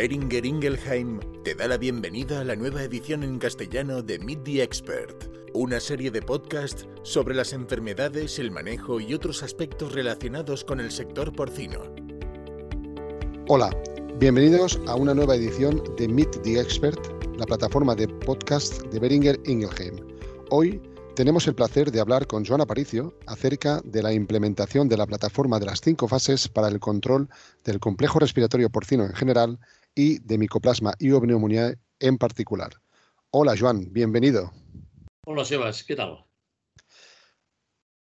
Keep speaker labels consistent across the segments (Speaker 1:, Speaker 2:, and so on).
Speaker 1: Beringer Ingelheim te da la bienvenida a la nueva edición en castellano de Meet the Expert, una serie de podcasts sobre las enfermedades, el manejo y otros aspectos relacionados con el sector porcino.
Speaker 2: Hola, bienvenidos a una nueva edición de Meet the Expert, la plataforma de podcast de Beringer Ingelheim. Hoy tenemos el placer de hablar con Joan Aparicio acerca de la implementación de la plataforma de las cinco fases para el control del complejo respiratorio porcino en general y de micoplasma y neumonía en particular. Hola, Joan, bienvenido.
Speaker 3: Hola, Sebas, ¿qué tal?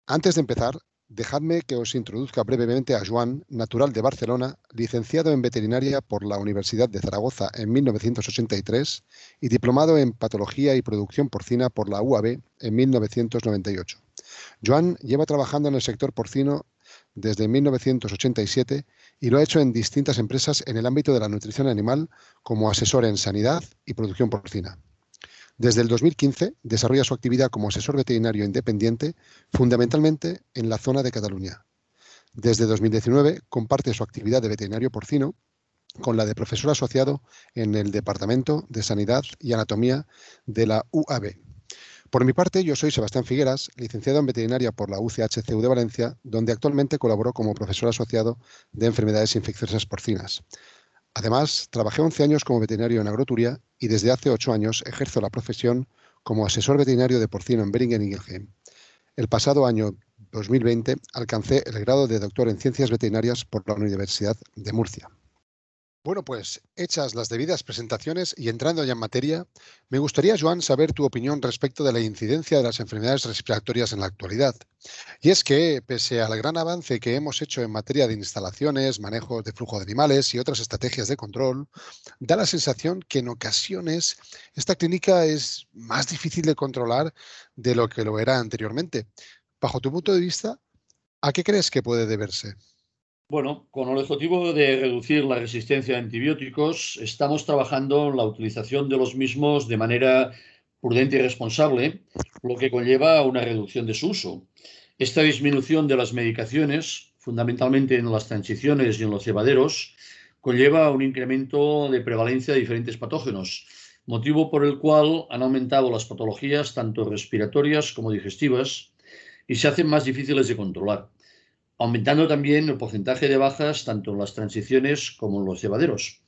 Speaker 2: Antes de empezar, dejadme que os introduzca brevemente a Joan, natural de Barcelona, licenciado en veterinaria por la Universidad de Zaragoza en 1983 y diplomado en patología y producción porcina por la UAB en 1998. Joan lleva trabajando en el sector porcino desde 1987 y lo ha hecho en distintas empresas en el ámbito de la nutrición animal como asesor en sanidad y producción porcina. Desde el 2015 desarrolla su actividad como asesor veterinario independiente, fundamentalmente en la zona de Cataluña. Desde 2019 comparte su actividad de veterinario porcino con la de profesor asociado en el Departamento de Sanidad y Anatomía de la UAB. Por mi parte, yo soy Sebastián Figueras, licenciado en veterinaria por la UCHCU de Valencia, donde actualmente colaboro como profesor asociado de enfermedades infecciosas porcinas. Además, trabajé 11 años como veterinario en agroturia y desde hace 8 años ejerzo la profesión como asesor veterinario de porcino en Beringen Ingelheim. El pasado año 2020 alcancé el grado de doctor en ciencias veterinarias por la Universidad de Murcia. Bueno, pues hechas las debidas presentaciones y entrando ya en materia, me gustaría, Joan, saber tu opinión respecto de la incidencia de las enfermedades respiratorias en la actualidad. Y es que, pese al gran avance que hemos hecho en materia de instalaciones, manejo de flujo de animales y otras estrategias de control, da la sensación que en ocasiones esta clínica es más difícil de controlar de lo que lo era anteriormente. Bajo tu punto de vista, ¿a qué crees que puede deberse?
Speaker 3: Bueno, con el objetivo de reducir la resistencia a antibióticos, estamos trabajando en la utilización de los mismos de manera prudente y responsable, lo que conlleva una reducción de su uso. Esta disminución de las medicaciones, fundamentalmente en las transiciones y en los cebaderos, conlleva un incremento de prevalencia de diferentes patógenos, motivo por el cual han aumentado las patologías tanto respiratorias como digestivas y se hacen más difíciles de controlar aumentando también el porcentaje de bajas tanto en las transiciones como en los llevaderos.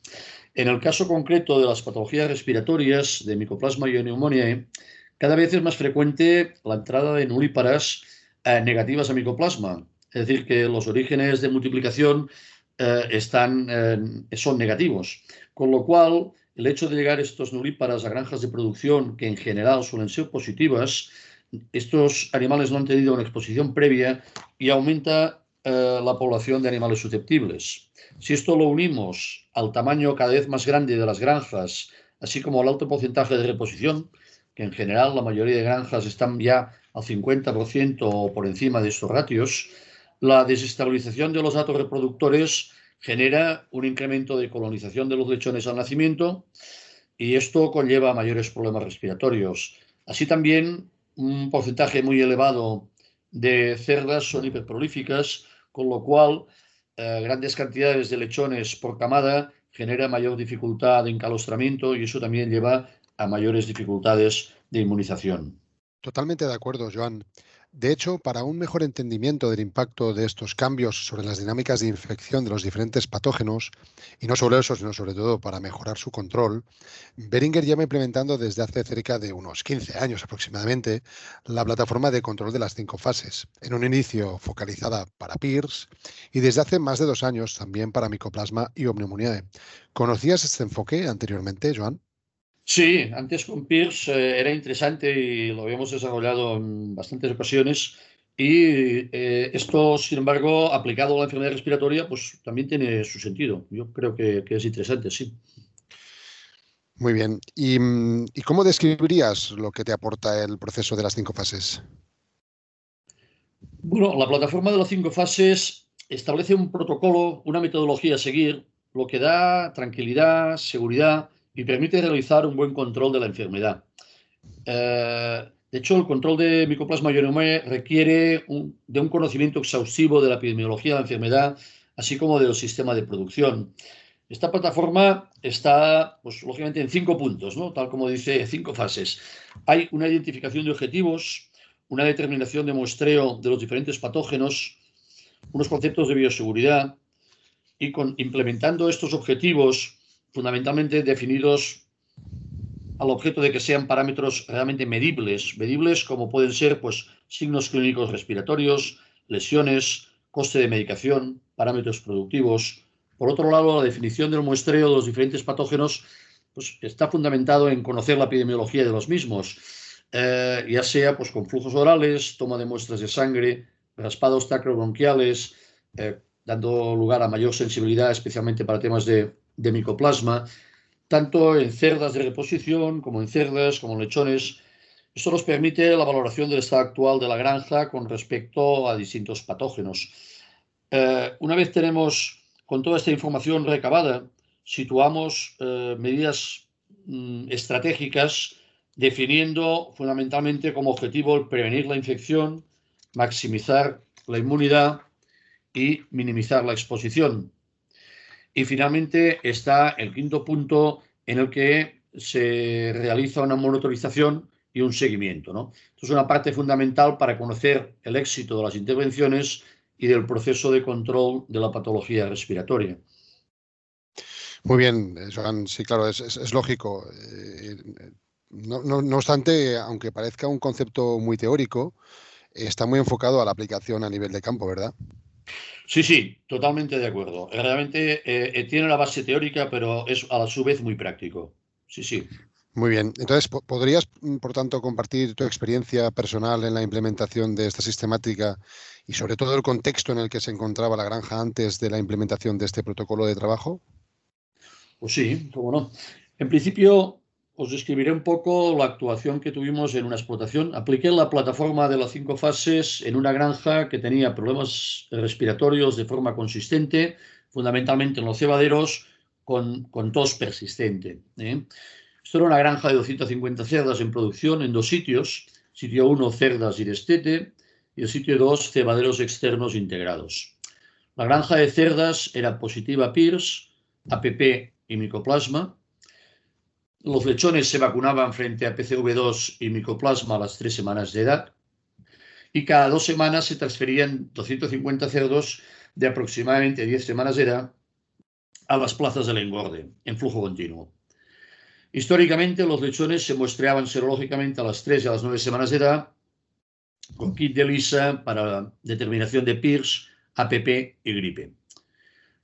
Speaker 3: En el caso concreto de las patologías respiratorias de micoplasma y neumonía, cada vez es más frecuente la entrada de nulíparas eh, negativas a micoplasma, es decir, que los orígenes de multiplicación eh, están, eh, son negativos, con lo cual el hecho de llegar estos nulíparas a granjas de producción que en general suelen ser positivas, estos animales no han tenido una exposición previa y aumenta eh, la población de animales susceptibles. Si esto lo unimos al tamaño cada vez más grande de las granjas, así como al alto porcentaje de reposición, que en general la mayoría de granjas están ya al 50% o por encima de estos ratios, la desestabilización de los datos reproductores genera un incremento de colonización de los lechones al nacimiento y esto conlleva mayores problemas respiratorios. Así también un porcentaje muy elevado de cerdas son hiperprolíficas con lo cual eh, grandes cantidades de lechones por camada genera mayor dificultad de encalostramiento y eso también lleva a mayores dificultades de inmunización.
Speaker 2: Totalmente de acuerdo, Joan. De hecho, para un mejor entendimiento del impacto de estos cambios sobre las dinámicas de infección de los diferentes patógenos, y no solo eso, sino sobre todo para mejorar su control, Beringer lleva implementando desde hace cerca de unos 15 años aproximadamente la plataforma de control de las cinco fases, en un inicio focalizada para PIRS y desde hace más de dos años también para micoplasma y pneumoniae. ¿Conocías este enfoque anteriormente, Joan?
Speaker 3: Sí, antes con Pierce eh, era interesante y lo habíamos desarrollado en bastantes ocasiones. Y eh, esto, sin embargo, aplicado a la enfermedad respiratoria, pues también tiene su sentido. Yo creo que, es interesante, sí.
Speaker 2: Muy bien. ¿Y, ¿Y, cómo describirías lo que te aporta el proceso de las cinco fases?
Speaker 3: Bueno, la plataforma de las cinco fases establece un protocolo, una metodología a seguir, lo que da tranquilidad, seguridad y permite realizar un buen control de la enfermedad. Eh, de hecho, el control de micoplasma ionomé requiere de un conocimiento exhaustivo de la epidemiología de la enfermedad, así como del sistema de producción. Esta plataforma está, pues, lógicamente, en cinco puntos, ¿no? tal como dice, cinco fases. Hay una identificación de objetivos, una determinación de muestreo de los diferentes patógenos, unos conceptos de bioseguridad y con, implementando estos objetivos fundamentalmente definidos al objeto de que sean parámetros realmente medibles, medibles como pueden ser pues, signos clínicos respiratorios, lesiones, coste de medicación, parámetros productivos, por otro lado, la definición del muestreo de los diferentes patógenos pues, está fundamentado en conocer la epidemiología de los mismos, eh, ya sea pues, con flujos orales, toma de muestras de sangre, raspados tacrobronquiales, eh, dando lugar a mayor sensibilidad, especialmente para temas de, de micoplasma, tanto en cerdas de reposición como en cerdas, como en lechones. Esto nos permite la valoración del estado actual de la granja con respecto a distintos patógenos. Eh, una vez tenemos con toda esta información recabada, situamos eh, medidas mm, estratégicas definiendo fundamentalmente como objetivo el prevenir la infección, maximizar la inmunidad y minimizar la exposición. Y finalmente está el quinto punto en el que se realiza una monitorización y un seguimiento. ¿no? Esto es una parte fundamental para conocer el éxito de las intervenciones y del proceso de control de la patología respiratoria.
Speaker 2: Muy bien, Joan, sí, claro, es, lógico. Eh, no, obstante, aunque parezca un concepto muy teórico, está muy enfocado a la aplicación a nivel de campo, ¿verdad?
Speaker 3: Sí, sí, totalmente de acuerdo. Realmente eh, eh, tiene la base teórica, pero es a su vez muy práctico. Sí, sí.
Speaker 2: Muy bien. Entonces, ¿podrías, mm, por tanto, compartir tu experiencia personal en la implementación de esta sistemática y sobre todo el contexto en el que se encontraba la granja antes de la implementación de este protocolo de trabajo?
Speaker 3: Pues sí, cómo no. En principio, os describiré un poco la actuación que tuvimos en una explotación. Apliqué la plataforma de las cinco fases en una granja que tenía problemas respiratorios de forma consistente, fundamentalmente en los cebaderos, con, tos persistente. ¿eh? Esto era una granja de 250 cerdas en producción en dos sitios. Sitio 1, cerdas y destete, y el sitio 2, cebaderos externos integrados. La granja de cerdas era positiva PIRS, APP y micoplasma. Los lechones se vacunaban frente a PCV2 y micoplasma a las tres semanas de edad. Y cada dos semanas se transferían 250 cerdos de aproximadamente 10 semanas de edad a las plazas del engorde en flujo continuo. Históricamente, los lechones se muestreaban serológicamente a las 3 y a las 9 semanas de edad con kit de lisa para determinación de PIRS, APP y gripe.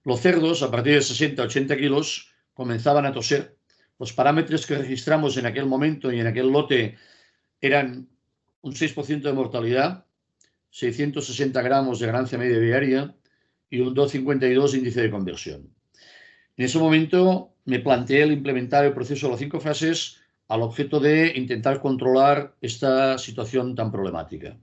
Speaker 3: Los cerdos, a partir de 60 80 kilos, comenzaban a toser. Los parámetros que registramos en aquel momento y en aquel lote eran un 6% de mortalidad, 660 gramos de ganancia media diaria y un 2,52 índice de conversión. En ese momento me planteé el implementar el proceso de las cinco fases al objeto de intentar controlar esta situación tan problemática.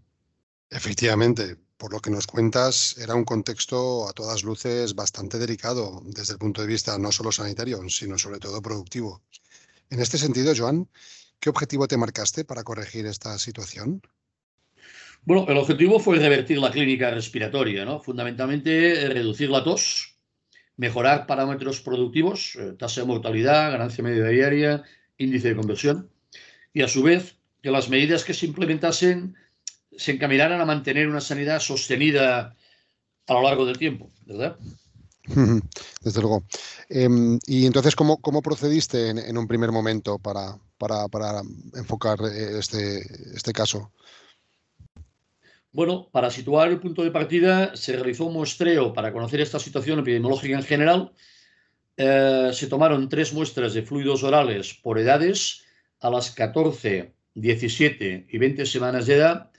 Speaker 2: Efectivamente, por lo que nos cuentas, era un contexto a todas luces bastante delicado desde el punto de vista no solo sanitario, sino sobre todo productivo. En este sentido, Joan, ¿qué objetivo te marcaste para corregir esta situación?
Speaker 3: Bueno, el objetivo fue revertir la clínica respiratoria, ¿no? Fundamentalmente reducir la tos, mejorar parámetros productivos, eh, tasa de mortalidad, ganancia media diaria, índice de conversión, y a su vez que las medidas que se implementasen se encaminaran a mantener una sanidad sostenida a lo largo del tiempo, ¿verdad?
Speaker 2: Desde luego. Em, y entonces, ¿cómo, cómo procediste en, un primer momento para, para, para enfocar eh, este, este caso?
Speaker 3: Bueno, para situar el punto de partida, se realizó un muestreo para conocer esta situación epidemiológica en general eh, se tomaron tres muestras de fluidos orales por edades a las 14, 17 y 20 semanas de edad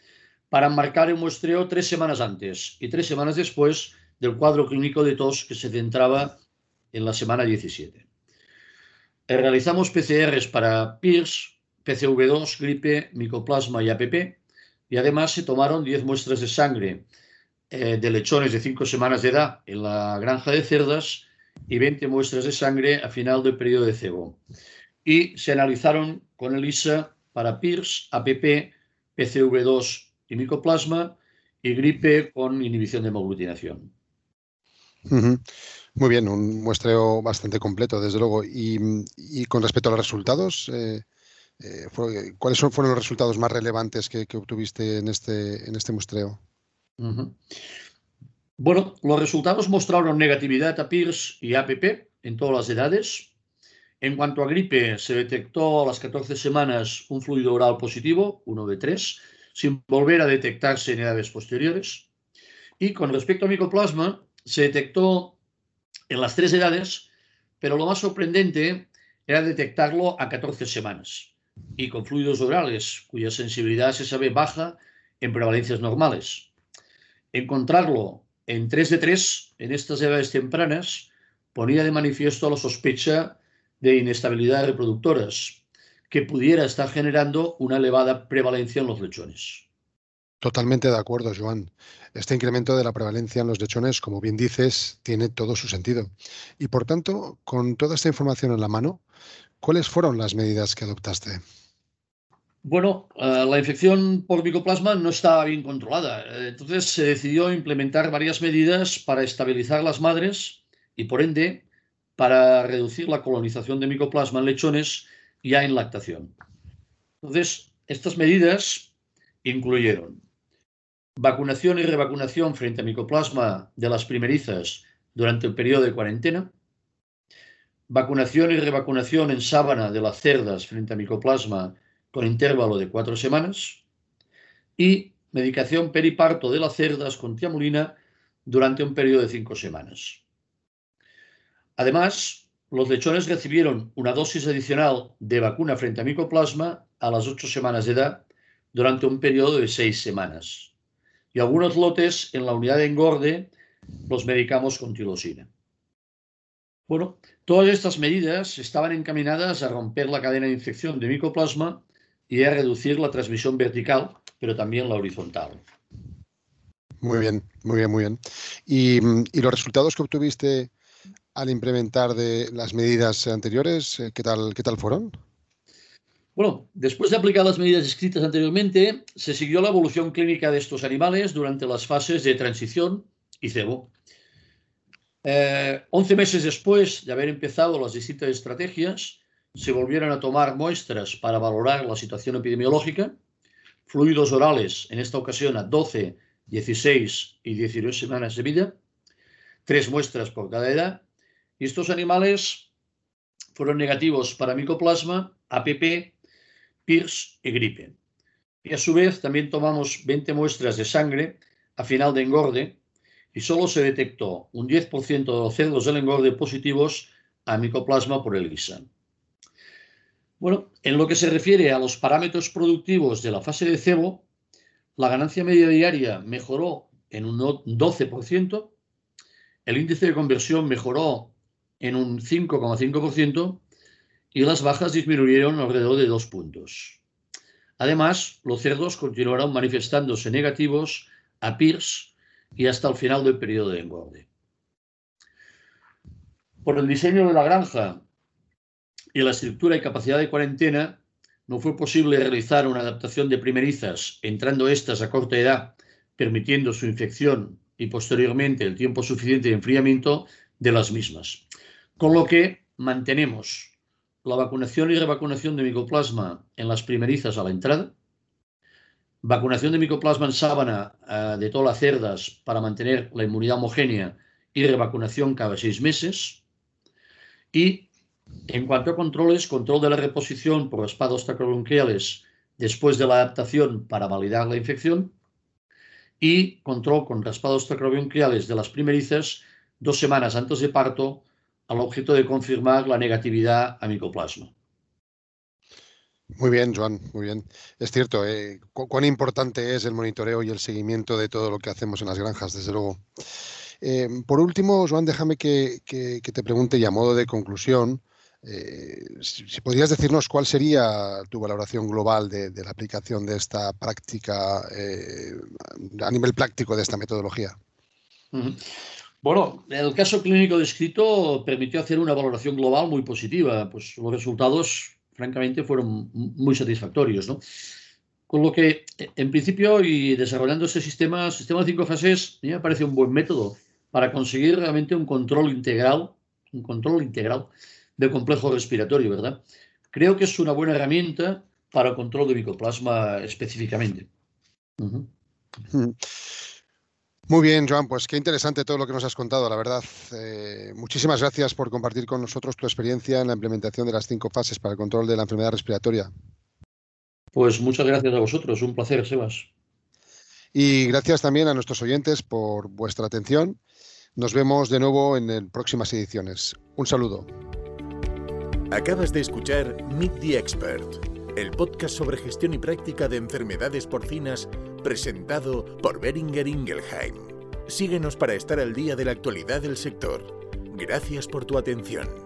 Speaker 3: para marcar el muestreo tres semanas antes y tres semanas después del cuadro clínico de tos que se centraba en la semana 17. Eh, realizamos PCRs para PIRS, PCV2, gripe, micoplasma y APP y además se tomaron 10 muestras de sangre eh, de lechones de 5 semanas de edad en la granja de cerdas y 20 muestras de sangre a final del periodo de cebo. Y se analizaron con ELISA para PIRS, APP, PCV2 y micoplasma y gripe con inhibición de hemoglutinación.
Speaker 2: Muy bien, un muestreo bastante completo, desde luego. Y, con respecto a los resultados, eh, eh, ¿cuáles fueron los resultados más relevantes que, obtuviste en este, en este muestreo?
Speaker 3: Bueno, los resultados mostraron negatividad a PIRS y APP en todas las edades. En cuanto a gripe, se detectó a las 14 semanas un fluido oral positivo, 1 de 3, sin volver a detectarse en edades posteriores. Y con respecto a micoplasma, se detectó en las tres edades, pero lo más sorprendente era detectarlo a 14 semanas y con fluidos orales, cuya sensibilidad se sabe baja en prevalencias normales. Encontrarlo en 3 de 3 en estas edades tempranas ponía de manifiesto la sospecha de inestabilidad reproductoras que pudiera estar generando una elevada prevalencia en los lechones.
Speaker 2: Totalmente de acuerdo, Joan. Este incremento de la prevalencia en los lechones, como bien dices, tiene todo su sentido. Y por tanto, con toda esta información en la mano, ¿cuáles fueron las medidas que adoptaste?
Speaker 3: Bueno, eh, la infección por micoplasma no estaba bien controlada. Entonces se decidió implementar varias medidas para estabilizar las madres y, por ende, para reducir la colonización de micoplasma en lechones ya en lactación. Entonces, estas medidas incluyeron vacunación y revacunación frente a micoplasma de las primerizas durante el periodo de cuarentena, vacunación y revacunación en sábana de las cerdas frente a micoplasma con intervalo de cuatro semanas y medicación periparto de las cerdas con tiamulina durante un periodo de cinco semanas. Además, los lechones recibieron una dosis adicional de vacuna frente a micoplasma a las ocho semanas de edad durante un periodo de seis semanas y algunos lotes en la unidad de engorde los medicamos con tilosina. Bueno, todas estas medidas estaban encaminadas a romper la cadena de infección de micoplasma y a reducir la transmisión vertical, pero también la horizontal.
Speaker 2: Muy bien, muy bien, muy bien. ¿Y, y los resultados que obtuviste al implementar las medidas anteriores, eh, qué tal, qué tal fueron?
Speaker 3: Bueno, después de aplicar las medidas escritas anteriormente, se siguió la evolución clínica de estos animales durante las fases de transición y cebo. Eh, once meses después de haber empezado las distintas estrategias, se volvieron a tomar muestras para valorar la situación epidemiológica, fluidos orales, en esta ocasión a 12, 16 y 19 semanas de vida, tres muestras por cada edad, y estos animales fueron negativos para micoplasma, APP, PIRS y gripe. Y a su vez también tomamos 20 muestras de sangre a final de engorde y solo se detectó un 10% de los cerdos del engorde positivos a micoplasma por el ELISA. Bueno, en lo que se refiere a los parámetros productivos de la fase de cebo, la ganancia media diaria mejoró en un 12%, el índice de conversión mejoró en un 5,5% y las bajas disminuyeron alrededor de dos puntos. Además, los cerdos continuaron manifestándose negativos a PIRS y hasta el final del periodo de engorde. Por el diseño de la granja y la estructura y capacidad de cuarentena, no fue posible realizar una adaptación de primerizas, entrando estas a corta edad, permitiendo su infección y posteriormente el tiempo suficiente de enfriamiento de las mismas. Con lo que mantenemos la vacunación y revacunación de micoplasma en las primerizas a la entrada, vacunación de micoplasma en sábana eh, de todas las cerdas para mantener la inmunidad homogénea y revacunación cada seis meses. Y en cuanto a controles, control de la reposición por espados tacrobronquiales después de la adaptación para validar la infección y control con raspados tacrobronquiales de las primerizas dos semanas antes de parto al objeto de confirmar la negatividad a micoplasma.
Speaker 2: Muy bien, Joan, muy bien. Es cierto, eh, cuán importante es el monitoreo y el seguimiento de todo lo que hacemos en las granjas, desde luego. Eh, por último, Joan, déjame que, te pregunte y a modo de conclusión, eh, si, podrías decirnos cuál sería tu valoración global de, la aplicación de esta práctica, a nivel práctico de esta metodología.
Speaker 3: Bueno, el caso clínico descrito permitió hacer una valoración global muy positiva, pues los resultados, francamente, fueron muy satisfactorios, ¿no? Con lo que, en principio, y desarrollando este sistema, sistema de cinco fases, me parece un buen método para conseguir realmente un control integral, un control integral del complejo respiratorio, ¿verdad? Creo que es una buena herramienta para el control de micoplasma específicamente.
Speaker 2: Muy bien, Joan, pues qué interesante todo lo que nos has contado, la verdad. Eh, muchísimas gracias por compartir con nosotros tu experiencia en la implementación de las cinco fases para el control de la enfermedad respiratoria.
Speaker 3: Pues muchas gracias a vosotros, un placer, Sebas.
Speaker 2: Y gracias también a nuestros oyentes por vuestra atención. Nos vemos de nuevo en próximas ediciones. Un saludo.
Speaker 1: Acabas de escuchar Meet the Expert el podcast sobre gestión y práctica de enfermedades porcinas presentado por Beringer Ingelheim. Síguenos para estar al día de la actualidad del sector. Gracias por tu atención.